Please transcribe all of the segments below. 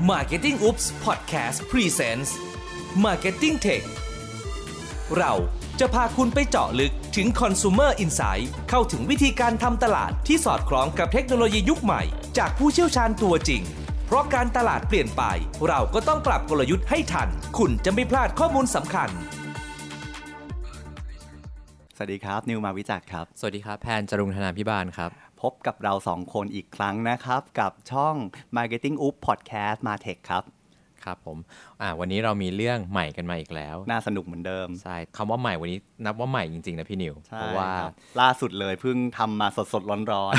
Marketing Oops Podcast Presents Marketing Tech เราจะพาคุณไปเจาะลึกถึง Consumer Insight เข้าถึงวิธีการทำตลาดที่สอดคล้องกับเทคโนโลยียุคใหม่ จากผู้เชี่ยวชาญตัวจริง เพราะการตลาดเปลี่ยนไป เราก็ต้องปรับกลยุทธ์ให้ทัน คุณจะไม่พลาดข้อมูลสำคัญ สวัสดีครับ นิวมาวิจักรครับ สวัสดีครับ แพนจรุงธนาพิบาลครับ พบกับเราสองคนอีกครั้งนะครับ กับช่อง Marketing Up Podcast มาเทคครับครับผมอ่าวันนี้เรามีเรื่องใหม่กันมาอีกแล้ว น่าสนุกเหมือนเดิม ใช่คำว่าใหม่วันนี้นับว่าใหม่จริงๆนะพี่นิวใช่เพราะว่าครับล่าสุดเลยเพิ่งทำมาสดๆร้อน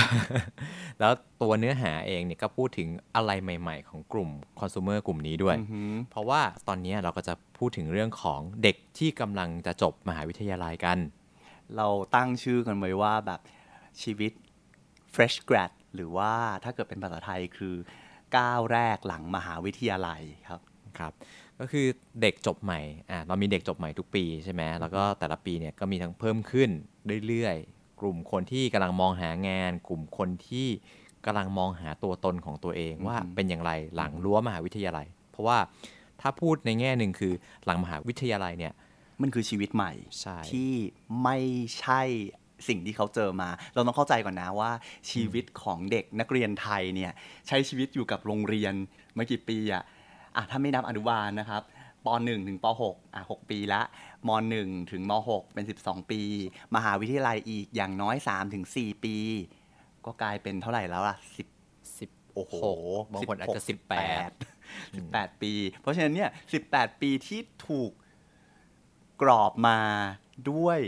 แล้วตัวเนื้อหาเองเนี่ยก็พูดถึงอะไรใหม่ๆ ของกลุ่มคอน sumer กลุ่มนี้ด้วยๆอือหือเพราะว่าตอนนี้เราก็จะพูดถึงเรื่องของเด็กที่กำลังจะจบมหาวิทยาลัยกัน เราตั้งชื่อกันไว้ว่าแบบชีวิต fresh grad หรือว่าถ้าเกิดเป็นภาษาไทยคือก้าวแรกหลังมหาวิทยาลัยครับครับก็คือเด็กจบใหม่อ่าเรามีเด็กจบใหม่ทุกปีใช่ไหมแล้วก็แต่ละปีเนี่ยก็มีทั้งเพิ่มขึ้นเรื่อยๆ กลุ่มคนที่กำลังมองหางาน กลุ่มคนที่กำลังมองหาตัวตนของตัวเองว่าเป็นอย่างไรหลังรั้วมหาวิทยาลัย เพราะว่าถ้าพูดในแง่หนึ่งคือหลังมหาวิทยาลัยเนี่ยมันคือชีวิตใหม่ใช่ที่ไม่ใช่ สิ่งที่เขาเจอมา เราต้องเข้าใจก่อนนะว่าชีวิตของเด็กนักเรียนไทยเนี่ยใช้ชีวิตอยู่กับโรงเรียนมากี่ปีอะอะถ้าไม่นับอนุบาลนะครับป .1 ถึงป .6 อะ6ปีละม .1 ถึงม .6 เป็น 12 ปี มหาวิทยาลัยอีกอย่างน้อย 3 ถึง 4 ปี ก็กลายเป็นเท่าไหร่แล้วล่ะ 10สิบโอ้โหบางคนอาจจะ16สิบแปด18 ปี เพราะฉะนั้นเนี่ย 18 ปีที่ถูกกรอบมาด้วย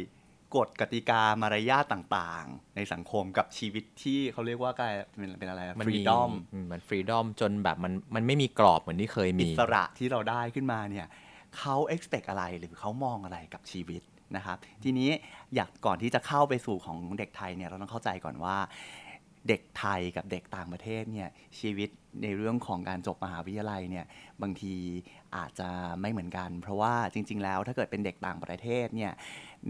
กฎกติกามารยาทต่างๆ ในสังคมกับชีวิตที่เขาเรียกว่ากลายเป็นเป็นอะไรฟรีดอมอืมันฟรีดอมจนแบบมันมันไม่มีกรอบเหมือนที่เคยอิมีสระที่เราได้ขึ้นมาเนี่ยเขา expect อะไรหรือเขามองอะไรกับชีวิตนะครับ ทีนี้อยากก่อนที่จะเข้าไปสู่ของเด็กไทยเนี่ยเราต้องเข้าใจก่อนว่า เด็กไทยกับเด็กต่างประเทศเนี่ยชีวิตในเรื่องของการจบมหาวิทยาลัยเนี่ยบางทีอาจจะไม่เหมือนกัน เพราะว่าจริง ๆ แล้วถ้าเกิดเป็นเด็กต่างประเทศเนี่ย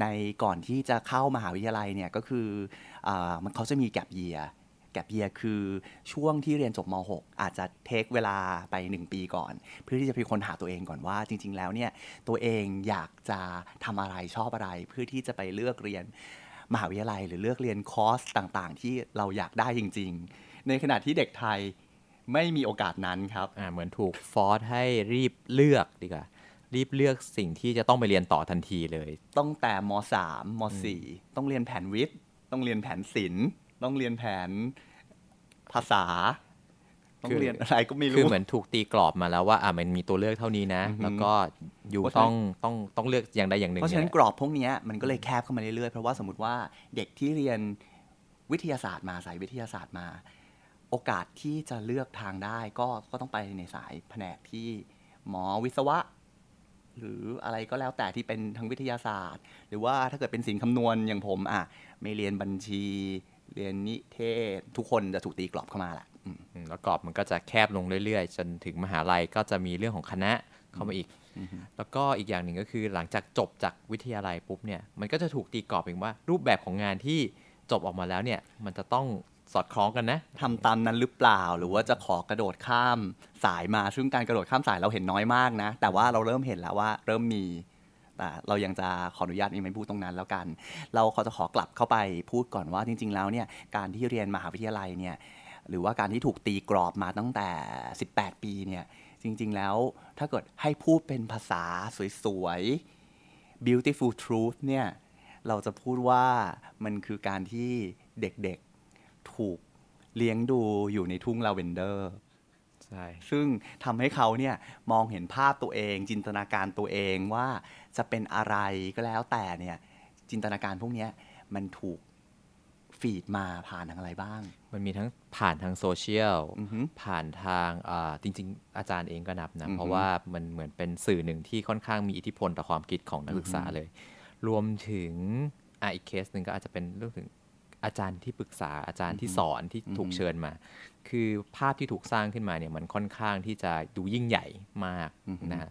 ในก่อนที่จะเข้ามหาวิทยาลัยเนี่ยก็คืออมันเขาจะมีแกลบเยียแกลบเยียคือช่วงที่เรียนจบม .6 อาจจะเทคเวลาไป 1 ปีก่อน เพื่อที่จะไปค้นหาตัวเองก่อนว่า จริง ๆ แล้วเนี่ยตัวเองอยากจะทำอะไรชอบอะไร เพื่อที่จะไปเลือกเรียน มหาวิทยาลัย หรือเลือกเรียนคอร์สต่างๆ ที่เราอยากได้จริง ๆ ในขณะที่เด็กไทยไม่มีโอกาสนั้นครับอ่าเหมือนถูก force ให้รีบเลือกดีกว่ารีบเลือกสิ่งที่จะต้องไปเรียนต่อทันทีเลย ต้องแต่ม .3 ม .4 ต้องเรียนแผนวิทย์ ต้องเรียนแผนศิลป์ต้องเรียนแผนภาษา ต้องเรียนอะไรก็ไม่คือรู้เหมือนถูกตีกรอบมาแล้วว่าอ่ามันมีตัวเลือกเท่านี้นะอือฮึแล้วก็อยู่เพราะฉะนั้นต้องต้องต้องเลือกอย่างใดอย่างหนึ่ง เพราะฉะนั้นยกรอบพวกเนี้ยมันก็เลยแคบเข้ามาเรื่อยๆ เพราะว่าสมมติว่าเด็กที่เรียนวิทยาศาสตร์มาสายวิทยาศาสตร์มา โอกาสที่จะเลือกทางได้ก็ก็ต้องไปในสายแผนกที่หมอวิศวะ หรืออะไรก็แล้วแต่ที่เป็นทางวิทยาศาสตร์ หรือว่าถ้าเกิดเป็นสินคำนวณอย่างผมอะไม่เรียนบัญชี เรียนนิเทศ ทุกคนจะถูกตีกรอบเข้ามาแหละอืมอืม แล้วกรอบมันก็จะแคบลงเรื่อยๆ จนถึงมหาลัยก็จะมีเรื่องของคณะเข้ามาอีก แล้วก็อีกอย่างหนึ่งก็คือหลังจากจบจากวิทยาลัยปุ๊บเนี่ยมันก็จะถูกตีกรอบเองว่า รูปแบบของงานที่จบออกมาแล้วเนี่ยมันจะต้องสอดคล้องกันนะทำตามนั้นหรือเปล่า หรือว่าจะขอกระโดดข้ามสายมาซึ่งการกระโดดข้ามสายเราเห็นน้อยมากนะ แต่ว่าเราเริ่มเห็นแล้วว่าเริ่มมีแต่เรายังจะขออนุญาตยังไม่พูดตรงนั้นแล้วกัน เราขอจะขอกลับเข้าไปพูดก่อนว่าจริง ๆ แล้วเนี่ยการที่เรียนมหาวิทยาลัยเนี่ย หรือว่าการที่ถูกตีกรอบมาตั้งแต่ 18 ปีเนี่ยจริง ๆ แล้วถ้าเกิดให้พูดเป็นภาษาสวยๆ beautiful truth เนี่ยเราจะพูดว่ามันคือการที่เด็กๆถูกเลี้ยงดูอยู่ในทุ่งลาเวนเดอร์ใช่ซึ่งทำให้เขาเนี่ยมองเห็นภาพตัวเอง จินตนาการตัวเองว่าจะเป็นอะไรก็แล้วแต่เนี่ยจินตนาการพวกเนี้ยมันถูก ฟีดมาผ่านทางอะไรบ้าง มันมีทั้งผ่านทางโซเชียลอือฮึผ่านทางอ่าจริง ๆ อาจารย์เองก็นับนะอือฮึเพราะว่ามันเหมือนเป็นสื่อหนึ่งที่ค่อนข้างมีอิทธิพลต่อความคิดของนักศึกษาเลย รวมถึงอะอีกเคสหนึ่งก็อาจจะเป็นเรื่องถึงอาจารย์ที่ปรึกษาอาจารย์ที่สอนที่ถูกเชิญมา คือภาพที่ถูกสร้างขึ้นมาเนี่ยมันค่อนข้างที่จะดูยิ่งใหญ่มากนะฮะ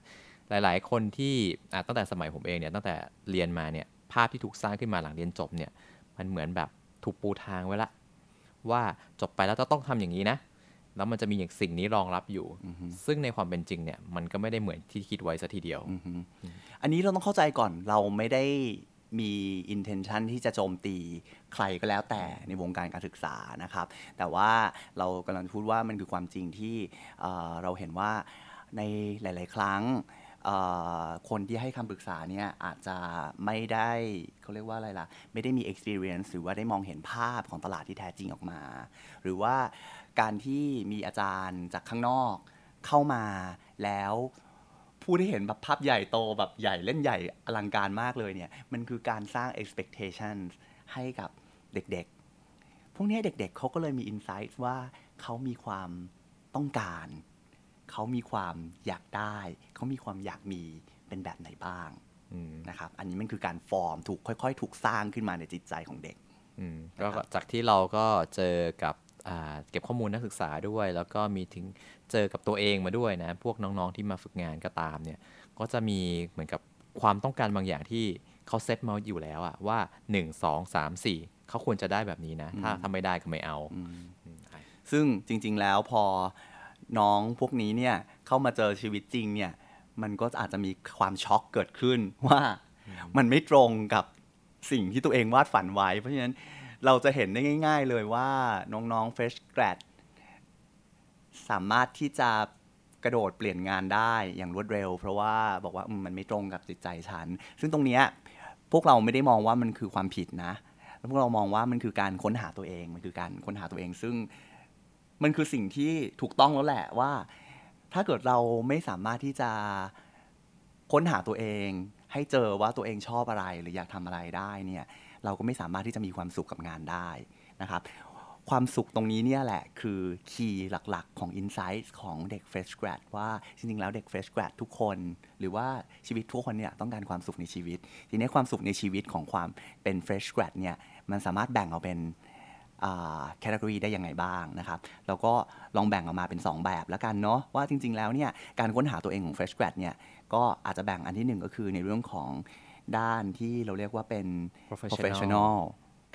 หลายๆ คนที่อะตั้งแต่สมัยผมเองเนี่ยตั้งแต่เรียนมาเนี่ยภาพที่ถูกสร้างขึ้นมาหลังเรียนจบเนี่ยมันเหมือนแบบ ถูกปูทางไว้ละ ว่าจบไปแล้วจะต้องทำอย่างนี้นะ แล้วมันจะมีอย่างสิ่งนี้รองรับอยู่ ซึ่งในความเป็นจริงเนี่ยมันก็ไม่ได้เหมือนที่คิดไว้ซะทีเดียว อันนี้เราต้องเข้าใจก่อนเราไม่ได้มี intention ที่จะโจมตีใครก็แล้วแต่ในวงการการศึกษานะครับ แต่ว่าเรากำลังพูดว่ามันคือความจริงที่เอ่อเราเห็นว่าในหลาย ๆ ครั้งเอ่อ คนที่ให้คำปรึกษาเนี่ยอาจจะไม่ได้เขาเรียกว่าอะไรล่ะ ไม่ได้มี experience หรือว่าได้มองเห็นภาพของตลาดที่แท้จริงออกมา หรือว่าการที่มีอาจารย์จากข้างนอกเข้ามาแล้วผู้ที่เห็นแบบภาพใหญ่โตแบบใหญ่เล่นใหญ่อลังการมากเลยเนี่ย มันคือการสร้าง expectation ให้กับเด็กๆ พวกนี้เด็กๆเขาก็เลยมี insight ว่าเขามีความต้องการ เขามีความอยากได้ เขามีความอยากมีเป็นแบบไหนบ้างอืมนะครับ อันนี้มันคือการฟอร์มถูกค่อย ๆ ถูกสร้างขึ้นมาในจิตใจของเด็กอืมก็จากที่เราก็เจอกับอ่าเก็บข้อมูลนักศึกษาด้วย แล้วก็มีถึงเจอกับตัวเองมาด้วยนะ พวกน้องๆที่มาฝึกงานก็ตามเนี่ย ก็จะมีเหมือนกับความต้องการบางอย่างที่เขาเซตมาอยู่แล้วอะว่า 1 2 3 4 เขาควรจะได้แบบนี้นะ ถ้าทำไม่ได้ก็ไม่เอาอืมซึ่งจริง ๆ แล้วพอ น้องพวกนี้เนี่ยเข้ามาเจอชีวิตจริงเนี่ยมันก็อาจจะมีความช็อกเกิดขึ้นว่ามันไม่ตรงกับสิ่งที่ตัวเองวาดฝันไว้ เพราะฉะนั้นเราจะเห็นได้ง่าย ๆ เลยว่าน้องๆ fresh grad สามารถที่จะกระโดดเปลี่ยนงานได้อย่างรวดเร็ว เพราะว่าบอกว่าอืมมันไม่ตรงกับจิตใจฉัน ซึ่งตรงเนี้ยพวกเราไม่ได้มองว่ามันคือความผิดนะแล้วพวกเรามองว่ามันคือการค้นหาตัวเอง มันคือการค้นหาตัวเอง ซึ่ง มันคือสิ่งที่ถูกต้องแล้วแหละว่า ถ้าเกิดเราไม่สามารถที่จะค้นหาตัวเอง ให้เจอว่าตัวเองชอบอะไรหรืออยากทำอะไรได้เนี่ย เราก็ไม่สามารถที่จะมีความสุขกับงานได้นะครับ ความสุขตรงนี้เนี่ยแหละคือคีย์หลักๆ ของ Insight ของเด็ก Fresh Grad ว่าจริงๆแล้วเด็ก Fresh Grad ทุกคน หรือว่าชีวิตทุกคนเนี่ยต้องการความสุขในชีวิต ทีนี้ความสุขในชีวิตของความเป็น Fresh Grad เนี่ยมันสามารถแบ่งออกเป็น แคตตากรีได้ยังไงบ้างนะครับ แล้วก็ลองแบ่งออกมาเป็น 2 แบบแล้วกันเนาะว่าจริง ๆ แล้วเนี่ยการค้นหาตัวเองของ Fresh Grad เนี่ยก็อาจจะแบ่งอันที่หนึ่งก็คือในเรื่องของด้านที่เราเรียกว่าเป็น Professional professional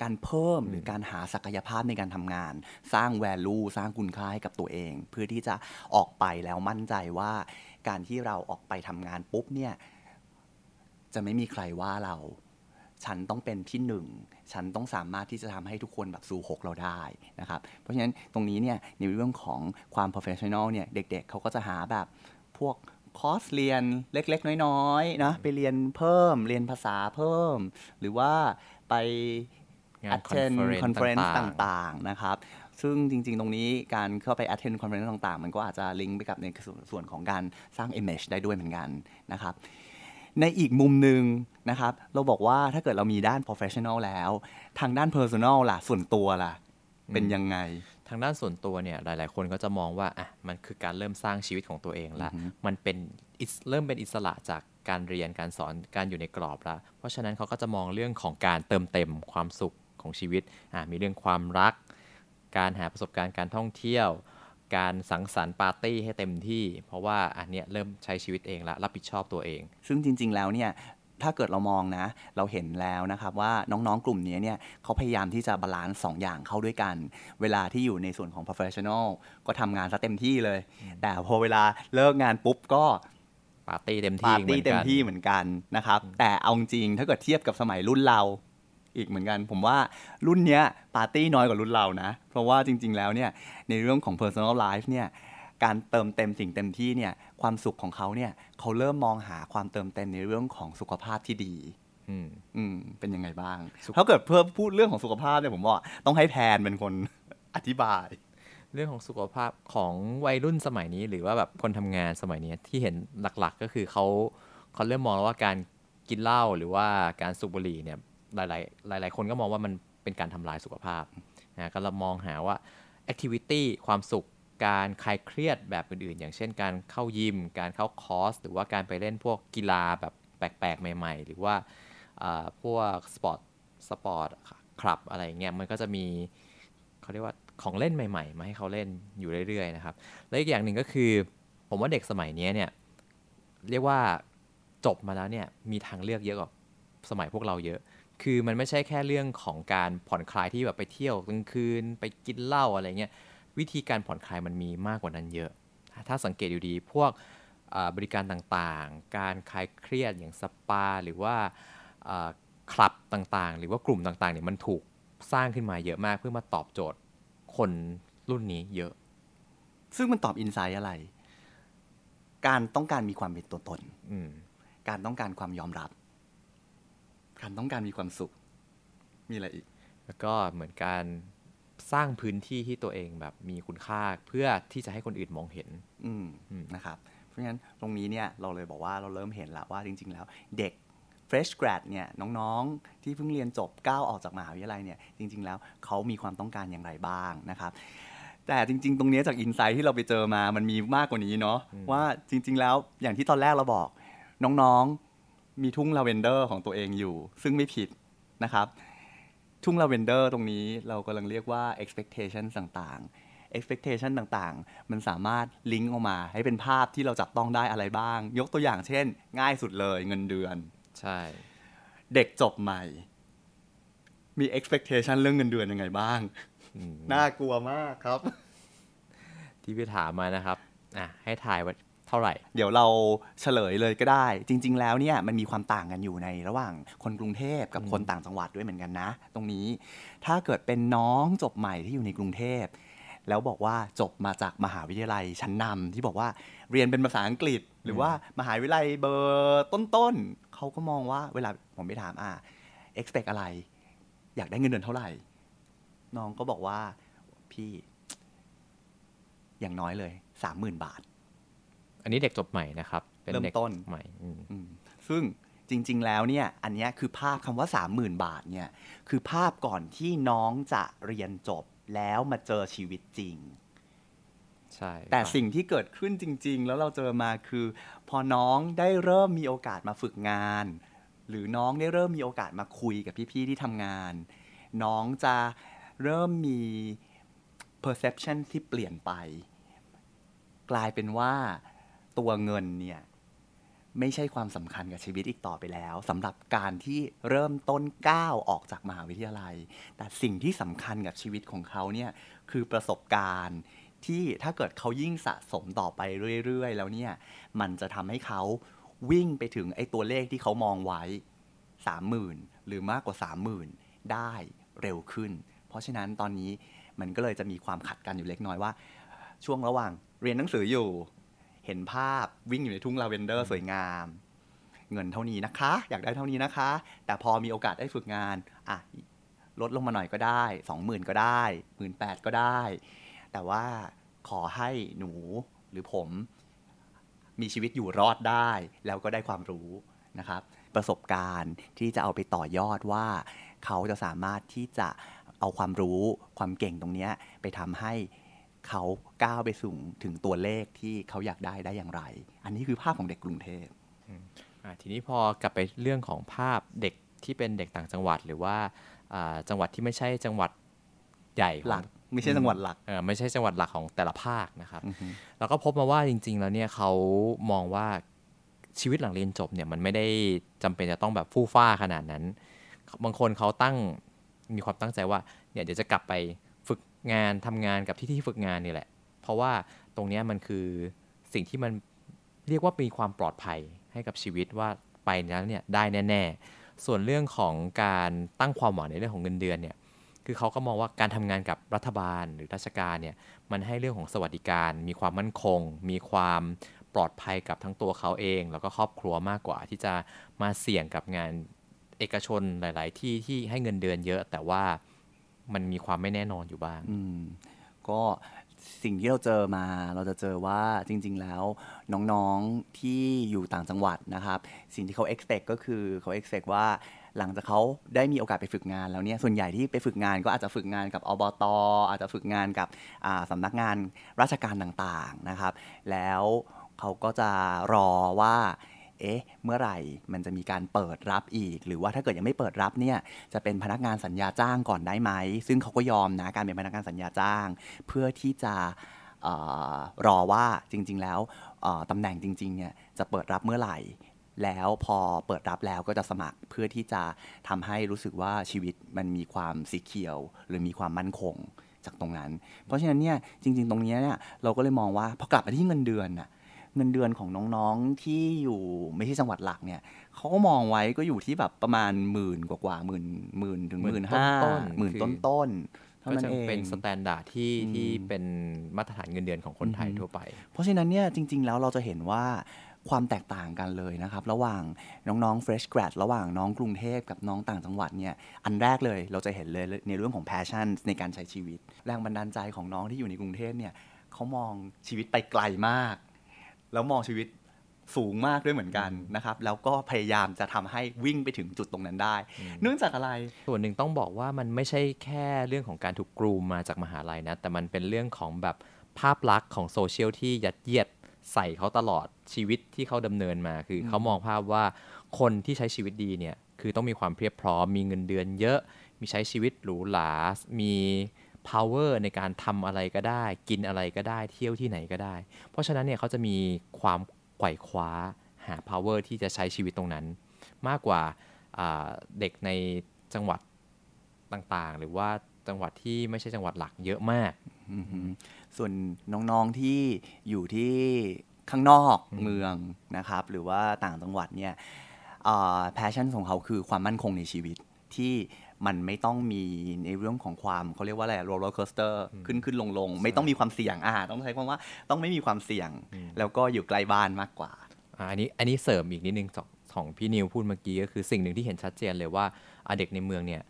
การเพิ่มหรือการหาศักยภาพในการทำงาน สร้าง value สร้างคุณค่าให้กับตัวเอง เพื่อที่จะออกไปแล้วมั่นใจว่า การที่เราออกไปทำงานปุ๊บเนี่ยจะไม่มีใครว่าเรา ฉันต้องเป็นที่หนึ่งฉันต้องสามารถที่จะทำให้ทุกคนแบบสู่หกเราได้นะครับ เพราะฉะนั้นตรงนี้เนี่ยในเรื่องของความ professional เนี่ยเด็กๆเขาก็จะหาแบบพวกคอร์สเรียนเล็กๆ น้อยๆนะไปเรียนเพิ่มเรียนภาษาเพิ่ม หรือว่าไปงาน attend conference conference ต่างๆต่างๆนะครับซึ่งจริง ๆ ตรงนี้การเข้าไป attend conference ต่าง ๆ มันก็อาจจะลิงก์ไปกับในส่วนของการสร้าง image ได้ด้วยเหมือนกันนะครับ ในอีกมุมหนึ่งนะครับ เราบอกว่าถ้าเกิดเรามีด้าน professional แล้ว ทางด้าน personal ล่ะ ส่วนตัวล่ะ เป็นยังไง ทางด้านส่วนตัวเนี่ย หลาย ๆ คนก็จะมองว่า อะ มันคือการเริ่มสร้างชีวิตของตัวเองละ มันเป็นอิสเริ่มเป็นอิสระจากการเรียน การสอน การอยู่ในกรอบละ เพราะฉะนั้นเขาก็จะมองเรื่องของการเติมเต็มความสุขของชีวิต อะ มีเรื่องความรัก การหาประสบการณ์การท่องเที่ยว การสังสรรค์ปาร์ตี้ให้เต็มที่ เพราะว่าอันเนี้ยเริ่มใช้ชีวิตเองละรับผิดชอบตัวเอง ซึ่งจริง ๆ แล้วเนี่ยถ้าเกิดเรามองนะ เราเห็นแล้วนะครับว่าน้องๆ กลุ่มนี้เนี่ยเขาพยายามที่จะ balance สองอย่างเข้าด้วยกัน เวลาที่อยู่ในส่วนของ professional ก็ทำงานซะเต็มที่เลย แต่พอเวลาเลิกงานปุ๊บก็ปาร์ตี้เต็มที่เหมือนกัน ปาร์ตี้เต็มที่เหมือนกันนะครับ แต่เอาจริงถ้าเกิดเทียบกับสมัยรุ่นเรา อีกเหมือนกัน ผมว่ารุ่นเนี้ยปาร์ตี้น้อยกว่ารุ่นเรานะ เพราะว่าจริง ๆ แล้วเนี่ยในเรื่องของ personal life เนี่ยการเติมเต็มสิ่งเต็มที่เนี่ยความสุขของเขาเนี่ยเขาเริ่มมองหาความเติมเต็มในเรื่องของสุขภาพที่ดีอืมอืมเป็นยังไงบ้างสุขถ้าเกิดเพิ่มพูดเรื่องของสุขภาพเนี่ยผมว่าต้องให้แพนเป็นคนอธิบาย เรื่องของสุขภาพของวัยรุ่นสมัยนี้หรือว่าแบบคนทำงานสมัยนี้ที่เห็นหลักๆ ก็คือเขาเขาเริ่มมองแล้วว่าการกินเหล้าหรือว่าการสูบบุหรี่เนี่ย หลาย ๆ หลาย ๆ คนก็มองว่ามันเป็นการทำลายสุขภาพนะก็เรามองหาว่า activity ความสุขการคลายเครียดแบบอื่น ๆ อย่างเช่นการเข้ายิม การเข้าคอร์ส หรือว่าการไปเล่นพวกกีฬาแบบแปลก ๆ ใหม่ ๆ หรือว่าพวก sport sport club อะไรเงี้ยมันก็จะมีเขาเรียกว่าของเล่นใหม่ๆ มาให้เขาเล่นอยู่เรื่อย ๆ นะครับ และอีกอย่างหนึ่งก็คือ ผมว่าเด็กสมัยนี้เนี่ยเรียกว่าจบมาแล้วเนี่ยมีทางเลือกเยอะกว่าสมัยพวกเราเยอะ คือมันไม่ใช่แค่เรื่องของการผ่อนคลายที่แบบไปเที่ยวกลางคืน ไปกินเหล้าอะไรเงี้ยวิธีการผ่อนคลายมันมีมากกว่านั้นเยอะ ถ้าสังเกตอยู่ดีพวกบริการต่างๆ การคลายเครียดอย่างสปา หรือว่าคลับต่างๆ หรือว่ากลุ่มต่างๆเนี่ยมันถูกสร้างขึ้นมาเยอะมากเพื่อมาตอบโจทย์คนรุ่นนี้เยอะ ซึ่งมันตอบอินไซต์อะไร การต้องการมีความเป็นตัวตน การต้องการความยอมรับ การต้องการมีความสุข มีอะไรอีก แล้วก็เหมือนการสร้างพื้นที่ที่ตัวเองแบบมีคุณค่าเพื่อที่จะให้คนอื่นมองเห็น อืมนะครับ เพราะฉะนั้นตรงนี้เนี่ยเราเลยบอกว่าเราเริ่มเห็นแล้วว่าจริง ๆ แล้ว เด็ก fresh grad เนี่ยน้องๆที่เพิ่งเรียนจบก้าวออกจากมหาวิทยาลัยเนี่ยจริง ๆ แล้วเขามีความต้องการอย่างไรบ้างนะครับแต่จริง ๆ ตรงนี้จาก insight ที่เราไปเจอมามันมีมากกว่านี้เนาะว่าจริง ๆ แล้วอย่างที่ตอนแรกเราบอก น้องๆ มีทุ่งลาเวนเดอร์ของตัวเองอยู่ ซึ่งไม่ผิดนะครับ ทุ่งลาเวนเดอร์ตรงนี้เรากำลังเรียกว่า expectation ต่างๆ expectation ต่างๆ มันสามารถลิงก์ออกมาให้เป็นภาพที่เราจับต้องได้อะไรบ้าง ยกตัวอย่างเช่น ง่ายสุดเลยเงินเดือน ใช่ เด็กจบใหม่ มี expectation เรื่องเงินเดือนยังไงบ้าง น่ากลัวมากครับ ที่พี่ถามมานะครับอะให้ถ่ายว่าเท่าไหร่ เดี๋ยวเราเฉลยเลยก็ได้ จริง ๆ แล้วเนี่ยมันมีความต่างกันอยู่ในระหว่างคนกรุงเทพกับคนต่างจังหวัดด้วยเหมือนกันนะ ตรงนี้ถ้าเกิดเป็นน้องจบใหม่ที่อยู่ในกรุงเทพแล้วบอกว่าจบมาจากมหาวิทยาลัยชั้นนำที่บอกว่าเรียนเป็นภาษาอังกฤษ หรือว่ามหาวิทยาลัยเบอร์ต้นๆเขาก็มองว่าเวลาผมไปถามอ่า expect อะไร อยากได้เงินเดือนเท่าไหร่ น้องก็บอกว่าพี่ อย่างน้อยเลยสามหมื่นบาท อันนี้เด็กจบใหม่นะครับเริ่มต้นใหม่ซึ่งจริง ๆ แล้วเนี่ยอันนี้คือภาพคำว่าสามหมื่นบาทเนี่ยคือภาพก่อนที่น้องจะเรียนจบแล้วมาเจอชีวิตจริงใช่แต่สิ่งที่เกิดขึ้นจริง ๆ แล้วเราเจอมาคือ พอน้องได้เริ่มมีโอกาสมาฝึกงาน หรือน้องได้เริ่มมีโอกาสมาคุยกับพี่ๆที่ทำงาน น้องจะเริ่มมี perception ที่เปลี่ยนไป กลายเป็นว่า ตัวเงินเนี่ยไม่ใช่ความสำคัญกับชีวิตอีกต่อไปแล้วสำหรับการที่เริ่มต้นก้าวออกจากมหาวิทยาลัย แต่สิ่งที่สำคัญกับชีวิตของเขาเนี่ยคือประสบการณ์ที่ถ้าเกิดเขายิ่งสะสมต่อไปเรื่อยๆ แล้วเนี่ยมันจะทำให้เขาวิ่งไปถึงไอ้ตัวเลขที่เขามองไว้สามหมื่นหรือมากกว่าสามหมื่นได้เร็วขึ้น เพราะฉะนั้นตอนนี้มันก็เลยจะมีความขัดกันอยู่เล็กน้อยว่า ช่วงระหว่างเรียนหนังสืออยู่ เห็นภาพวิ่งอยู่ในทุ่งลาเวนเดอร์สวยงาม เงินเท่านี้นะคะ อยากได้เท่านี้นะคะ แต่พอมีโอกาสได้ฝึกงานอะลดลงมาหน่อยก็ได้สองหมื่นก็ได้หมื่นแปดก็ได้ แต่ว่าขอให้หนูหรือผมมีชีวิตอยู่รอดได้ แล้วก็ได้ความรู้นะครับ ประสบการณ์ที่จะเอาไปต่อยอดว่า เขาจะสามารถที่จะเอาความรู้ความเก่งตรงนี้ไปทำให้ เขาก้าวไปสูงถึงตัวเลขที่เขาอยากได้ได้อย่างไร อันนี้คือภาพของเด็กกรุงเทพทีนี้พอกลับไปเรื่องของภาพเด็กที่เป็นเด็กต่างจังหวัดหรือว่าจังหวัดที่ไม่ใช่จังหวัดใหญ่หลักไม่ใช่จังหวัดหลักไม่ใช่จังหวัดหลักของแต่ละภาคนะครับแล้วก็พบมาว่าจริง ๆ แล้วเนี่ยเขามองว่าชีวิตหลังเรียนจบเนี่ยมันไม่ได้จำเป็นจะต้องแบบฟู่ฟ้าขนาดนั้น บางคนเขาตั้งมีความตั้งใจว่าเนี่ยเดี๋ยวจะกลับไป งานทำงานกับที่ที่ฝึกงานนี่แหละ เพราะว่าตรงนี้มันคือสิ่งที่มันเรียกว่ามีความปลอดภัยให้กับชีวิตว่าไปนั้นเนี่ยได้แน่ๆ ส่วนเรื่องของการตั้งความหวังในเรื่องของเงินเดือนเนี่ยคือเขาก็มองว่าการทำงานกับรัฐบาลหรือราชการเนี่ยมันให้เรื่องของสวัสดิการ มีความมั่นคง มีความปลอดภัยกับทั้งตัวเขาเอง แล้วก็ครอบครัวมากกว่าที่จะมาเสี่ยงกับงานเอกชนหลาย ๆ ที่ที่ให้เงินเดือนเยอะ แต่ว่า มันมีความไม่แน่นอนอยู่บ้างก็สิ่งที่เราเจอมาเราจะเจอว่าจริง ๆ แล้วน้องๆที่อยู่ต่างจังหวัดนะครับ สิ่งที่เขา expect ก็คือเขา expect ว่าหลังจากเขาได้มีโอกาสไปฝึกงานแล้วเนี่ยส่วนใหญ่ที่ไปฝึกงานก็อาจจะฝึกงานกับอบตอาจจะฝึกงานกับสำนักงานราชการต่างๆนะครับ แล้วเขาก็จะรอว่า เอ๊ะ เมื่อไหร่มันจะมีการเปิดรับอีก หรือว่าถ้าเกิดยังไม่เปิดรับเนี่ย จะเป็นพนักงานสัญญาจ้างก่อนได้ไหม ซึ่งเขาก็ยอมนะ การเป็นพนักงานสัญญาจ้าง เพื่อที่จะออรอว่าจริง ๆ แล้วตำแหน่งจริง ๆ เนี่ยจะเปิดรับเมื่อไหร่แล้วพอเปิดรับแล้วก็จะสมัครเพื่อที่จะทำให้รู้สึกว่าชีวิตมันมีความสีเขียว หรือมีความมั่นคงจากตรงนั้น เพราะฉะนั้นเนี่ยจริง ๆ ตรงนี้เนี่ยเราก็เลยมองว่าพอกลับมาที่เงินเดือนน่ะ เงินเดือนของน้องๆที่อยู่ไม่ใช่จังหวัดหลักเนี่ยเขาก็มองไว้ก็อยู่ที่แบบประมาณหมื่นกว่าๆหมื่นหมื่นถึงหมื่นห้าต้นๆหมื่นต้นๆเท่านั้นเองคือก็จะเป็น standard ที่อืมที่เป็นมาตรฐานเงินเดือนของคนไทยอือฮึทั่วไป เพราะฉะนั้นเนี่ยจริง ๆ แล้วเราจะเห็นว่าความแตกต่างกันเลยนะครับ ระหว่างน้องๆ fresh grad ระหว่างน้องกรุงเทพกับน้องต่างจังหวัดเนี่ยอันแรกเลยเราจะเห็นเลยในเรื่องของ passion ในการใช้ชีวิต แรงบันดาลใจของน้องที่อยู่ในกรุงเทพเนี่ยเขามองชีวิตไปไกลมาก แล้วมองชีวิตสูงมากด้วยเหมือนกันนะครับ แล้วก็พยายามจะทำให้วิ่งไปถึงจุดตรงนั้นได้ เนื่องจากอะไร ส่วนหนึ่งต้องบอกว่ามันไม่ใช่แค่เรื่องของการถูกกรูมมาจากมหาลัยนะ แต่มันเป็นเรื่องของแบบภาพลักษณ์ของโซเชียลที่ยัดเยียดใส่เขาตลอดชีวิตที่เขาดำเนินมา คือเขามองภาพว่าคนที่ใช้ชีวิตดีเนี่ย คือต้องมีความเพียบพร้อม มีเงินเดือนเยอะ มีใช้ชีวิตหรูหรา มี power ในการทำอะไรก็ได้ กินอะไรก็ได้เที่ยวที่ไหนก็ได้ เพราะฉะนั้นเนี่ยเขาจะมีความไขว่คว้าหา power ที่จะใช้ชีวิตตรงนั้น มากกว่าอ่าเด็กในจังหวัดต่างๆ หรือว่าจังหวัดที่ไม่ใช่จังหวัดหลักเยอะมากอือฮึส่วนน้องๆที่อยู่ที่ข้างนอกเมืองนะครับ หรือว่าต่างจังหวัดเนี่ยpassion ของเขาคือความมั่นคงในชีวิตที่ มันไม่ต้องมีในเรื่องของความเขาเรียกว่าอะไร roller coaster ขึ้นขึ้นลงลงไม่ต้องมีความเสี่ยงอ่าต้องใช้คำว่าต้องไม่มีความเสี่ยง แล้วก็อยู่ใกล้บ้านมากกว่าอ่าอันนี้อันนี้เสริมอีกนิดนึงของของพี่นิวพูดเมื่อกี้ก็คือสิ่งหนึ่งที่เห็นชัดเจนเลยว่าอ่าเด็กในเมืองเนี่ย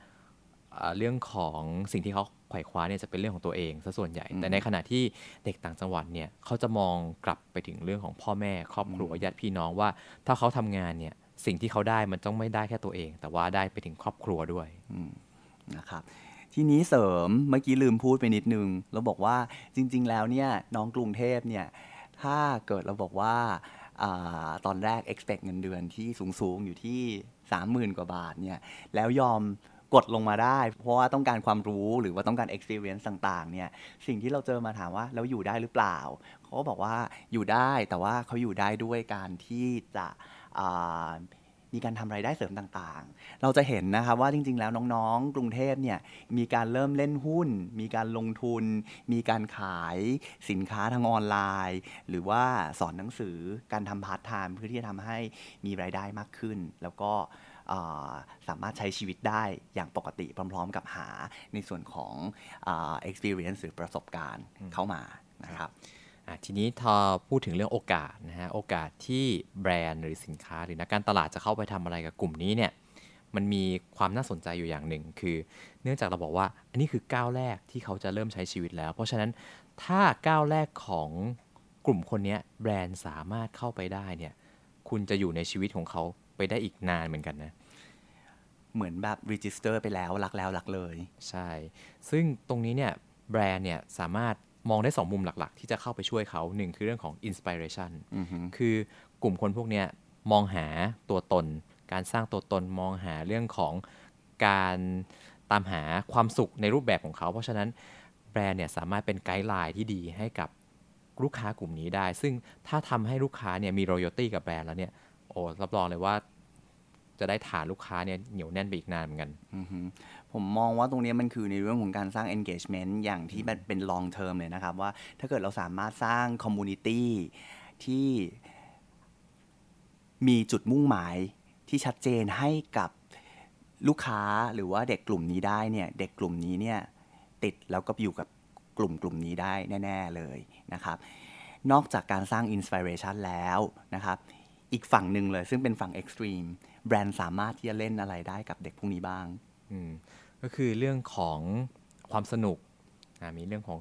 อ่าเรื่องของสิ่งที่เขาไขว่คว้าเนี่ยจะเป็นเรื่องของตัวเองซะส่วนใหญ่ แต่ในขณะที่เด็กต่างจังหวัดเนี่ยเขาจะมองกลับไปถึงเรื่องของพ่อแม่ครอบครัวญาติพี่น้องว่า ถ้าเขาทำงานเนี่ย สิ่งที่เขาได้มันต้องไม่ได้แค่ตัวเอง แต่ว่าได้ไปถึงครอบครัวด้วยนะครับทีนี้เสริมเมื่อกี้ลืมพูดไปนิดนึงเราบอกว่าจริง ๆ แล้วเนี่ยน้องกรุงเทพเนี่ยถ้าเกิดเราบอกว่าอาตอนแรก expect เงินเดือนที่สูง ๆ อยู่ที่ 30,000 กว่าบาทเนี่ยแล้วยอมกดลงมาได้ เพราะว่าต้องการความรู้หรือว่าต้องการ experience ต่างๆเนี่ยสิ่งที่เราเจอมาถามว่าแล้วอยู่ได้หรือเปล่า เขาก็บอกว่าอยู่ได้แต่ว่าเขาอยู่ได้ด้วยการที่จะ มีการทำรายได้เสริมต่างๆ เราจะเห็นนะครับว่าจริง ๆ แล้วน้องๆ กรุงเทพเนี่ยมีการเริ่มเล่นหุ้น มีการลงทุน มีการขายสินค้าทางออนไลน์ หรือว่าสอนหนังสือการทำพาร์ทไทม์เพื่อที่จะทำให้มีรายได้มากขึ้น แล้วก็สามารถใช้ชีวิตได้อย่างปกติพร้อม ๆ กับหาในส่วนของอ experience หรือประสบการณ์เข้ามานะครับ ทีนี้ถ้าพูดถึงเรื่องโอกาสนะฮะโอกาสที่แบรนด์หรือสินค้า หรือนักการตลาดจะเข้าไปทำอะไรกับกลุ่มนี้เนี่ยมันมีความน่าสนใจอยู่อย่างหนึ่ง คือ เนื่องจากเราบอกว่าอันนี้คือก้าวแรกที่เขาจะเริ่มใช้ชีวิตแล้ว เพราะฉะนั้นถ้าก้าวแรกของกลุ่มคนเนี้ยแบรนด์สามารถเข้าไปได้เนี่ยคุณจะอยู่ในชีวิตของเขาไปได้อีกนานเหมือนกันนะเหมือนแบบ register ไปแล้วรักแล้วรักเลย ใช่ ซึ่งตรงนี้เนี่ยแบรนด์เนี่ยสามารถ มองได้สองมุมหลักๆ ที่จะเข้าไปช่วยเขาหนึ่งคือเรื่องของ inspiration อือฮึคือกลุ่มคนพวกเนี้ยมองหาตัวตน การสร้างตัวตนมองหาเรื่องของการตามหาความสุขในรูปแบบของเขา เพราะฉะนั้นแบรนด์เนี่ยสามารถเป็นไกด์ไลน์ที่ดีให้กับลูกค้ากลุ่มนี้ได้ ซึ่งถ้าทำให้ลูกค้าเนี่ยมี royalty กับแบรนด์แล้วเนี่ยโอ้รับรองเลยว่า จะได้ฐานลูกค้าเนี่ยเหนียวแน่นไปอีกนานเหมือนกันอือฮึผมมองว่าตรงนี้มันคือในเรื่องของการสร้าง engagement อย่างที่มันเป็น long term เลยนะครับ ว่าถ้าเกิดเราสามารถสร้าง community ที่มีจุดมุ่งหมายที่ชัดเจนให้กับลูกค้าหรือว่าเด็กกลุ่มนี้ได้เนี่ยเด็กกลุ่มนี้เนี่ยติดแล้วก็อยู่กับกลุ่มกลุ่มนี้ได้แน่ ๆเลยนะครับ นอกจากการสร้าง inspiration แล้วนะครับ อีกฝั่งหนึ่งเลยซึ่งเป็นฝั่ง extreme แบรนด์สามารถที่จะเล่นอะไรได้กับเด็กพวกนี้บ้างอืมก็คือเรื่องของความสนุกอ่ามีเรื่องของ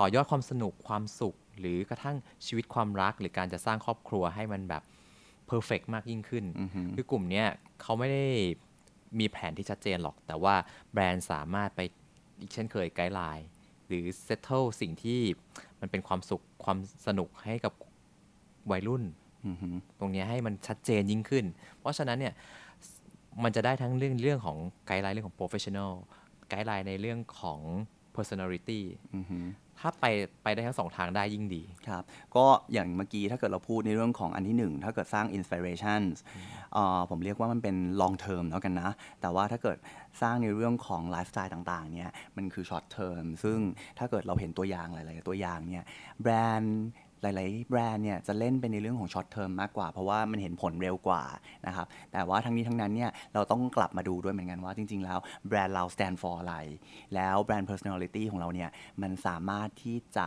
ต่อยอดความสนุกความสุข หรือกระทั่งชีวิตความรัก หรือการจะสร้างครอบครัวให้มันแบบเพอร์เฟกมากยิ่งขึ้นอือฮึคือกลุ่มเนี้ยเขาไม่ได้มีแผนที่ชัดเจนหรอก แต่ว่าแบรนด์สามารถไปอีกเช่นเคย guideline หรือ settle สิ่งที่มันเป็นความสุขความสนุกให้กับวัยรุ่นอือฮึ ตรงเนี้ยให้มันชัดเจนยิ่งขึ้น เพราะฉะนั้นเนี่ยมันจะได้ทั้งเรื่องเรื่องของ guideline เรื่องของ professional guideline ในเรื่องของ personality อือฮึถ้าไปไปได้ทั้งสองทางได้ยิ่งดี ครับ ก็อย่างเมื่อกี้ถ้าเกิดเราพูดในเรื่องของอันที่หนึ่งถ้าเกิดสร้าง inspiration ผมเรียกว่ามันเป็น long term แล้วกันนะ แต่ว่าถ้าเกิดสร้างในเรื่องของไลฟ์สไตล์ต่างๆเนี่ยมันคือ short term ซึ่งถ้าเกิดเราเห็นตัวอย่างหลาย ๆ ตัวอย่างเนี่ยแบรนด์ หลาย ๆ แบรนด์เนี่ยจะเล่นไปในเรื่องของ short term มากกว่า เพราะว่ามันเห็นผลเร็วกว่านะครับ แต่ว่าทั้งนี้ทั้งนั้นเนี่ยเราต้องกลับมาดูด้วยเหมือนกันว่าจริง ๆ แล้วแบรนด์เรา stand for อะไร แล้วแบรนด์ personality ของเราเนี่ยมันสามารถที่จะ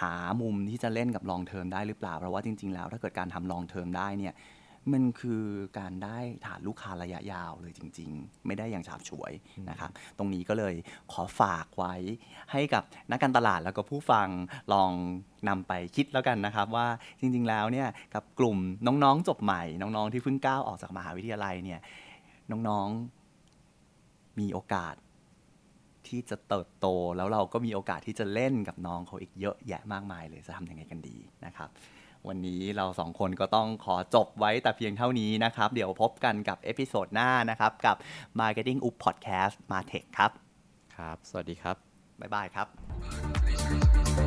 หามุมที่จะเล่นกับ long term ได้หรือเปล่า เพราะว่าจริง ๆ แล้วถ้าเกิดการทำ long term ได้เนี่ย มันคือการได้ฐานลูกค้าระยะยาวเลยจริง ๆ ไม่ได้อย่างฉาบฉวยนะครับ ตรงนี้ก็เลยขอฝากไว้ให้กับนักการตลาดแล้วก็ผู้ฟังลองนำไปคิดแล้วกันนะครับ ว่าจริง ๆ แล้วเนี่ยกับกลุ่มน้องๆจบใหม่ น้องๆที่เพิ่งก้าวออกจากมหาวิทยาลัยเนี่ยน้องๆมีโอกาสที่จะเติบโตแล้วเราก็มีโอกาสที่จะเล่นกับน้องเขาอีกเยอะแยะมากมายเลยจะทำยังไงกันดีนะครับ วันนี้เราสองคนก็ต้องขอจบไว้แต่เพียงเท่านี้นะครับ เดี๋ยวพบกันกับ episode หน้านะครับ กับ Marketing Up Podcast มาเทคครับ ครับ สวัสดีครับ บ๊ายบายครับ